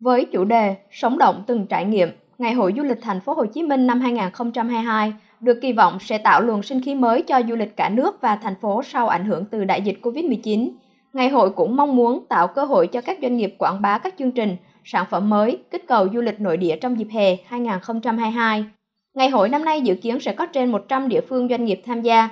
Với chủ đề Sống động từng trải nghiệm, Ngày hội du lịch thành phố Hồ Chí Minh năm 2022 được kỳ vọng sẽ tạo luồng sinh khí mới cho du lịch cả nước và thành phố sau ảnh hưởng từ đại dịch Covid-19. Ngày hội cũng mong muốn tạo cơ hội cho các doanh nghiệp quảng bá các chương trình, sản phẩm mới, kích cầu du lịch nội địa trong dịp hè 2022. Ngày hội năm nay dự kiến sẽ có trên 100 địa phương doanh nghiệp tham gia.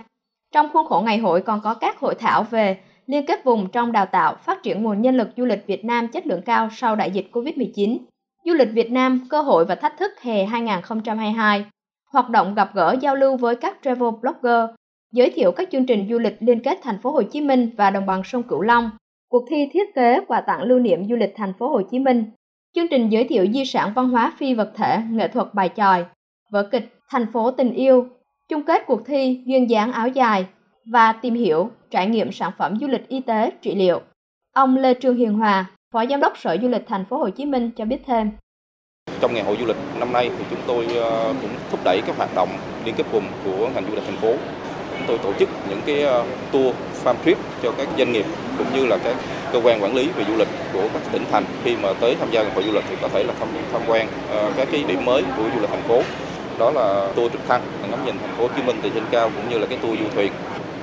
Trong khuôn khổ ngày hội còn có các hội thảo về liên kết vùng trong đào tạo, phát triển nguồn nhân lực du lịch Việt Nam chất lượng cao sau đại dịch Covid-19. Du lịch Việt Nam, cơ hội và thách thức hè 2022. Hoạt động gặp gỡ giao lưu với các travel blogger, giới thiệu các chương trình du lịch liên kết thành phố Hồ Chí Minh và đồng bằng sông Cửu Long. Cuộc thi thiết kế quà tặng lưu niệm du lịch thành phố Hồ Chí Minh. Chương trình giới thiệu di sản văn hóa phi vật thể, nghệ thuật bài tròi, vở kịch Thành phố tình yêu, chung kết cuộc thi duyên dáng áo dài và tìm hiểu trải nghiệm sản phẩm du lịch y tế trị liệu. Ông Lê Trương Hiền Hòa, Phó Giám đốc Sở Du lịch Thành phố Hồ Chí Minh cho biết thêm. Trong ngày hội du lịch năm nay thì chúng tôi ờ, cũng thúc đẩy các hoạt động liên kết vùng của ngành du lịch thành phố. Chúng tôi tổ chức những cái ờ, tour farm trip cho các doanh nghiệp cũng như là các cơ quan quản lý về du lịch của các tỉnh thành khi mà tới tham gia ngày hội du lịch thì có thể là tham, tham quan ờ, các cái điểm mới của du lịch thành phố. Đó là tour trực thăng ngắm nhìn thành phố Hồ Chí Minh từ trên cao cũng như là cái tour du thuyền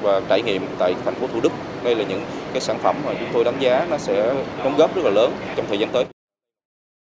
và trải nghiệm tại thành phố Thủ Đức. Đây là những cái sản phẩm mà chúng tôi đánh giá nó sẽ đóng góp rất là lớn trong thời gian tới.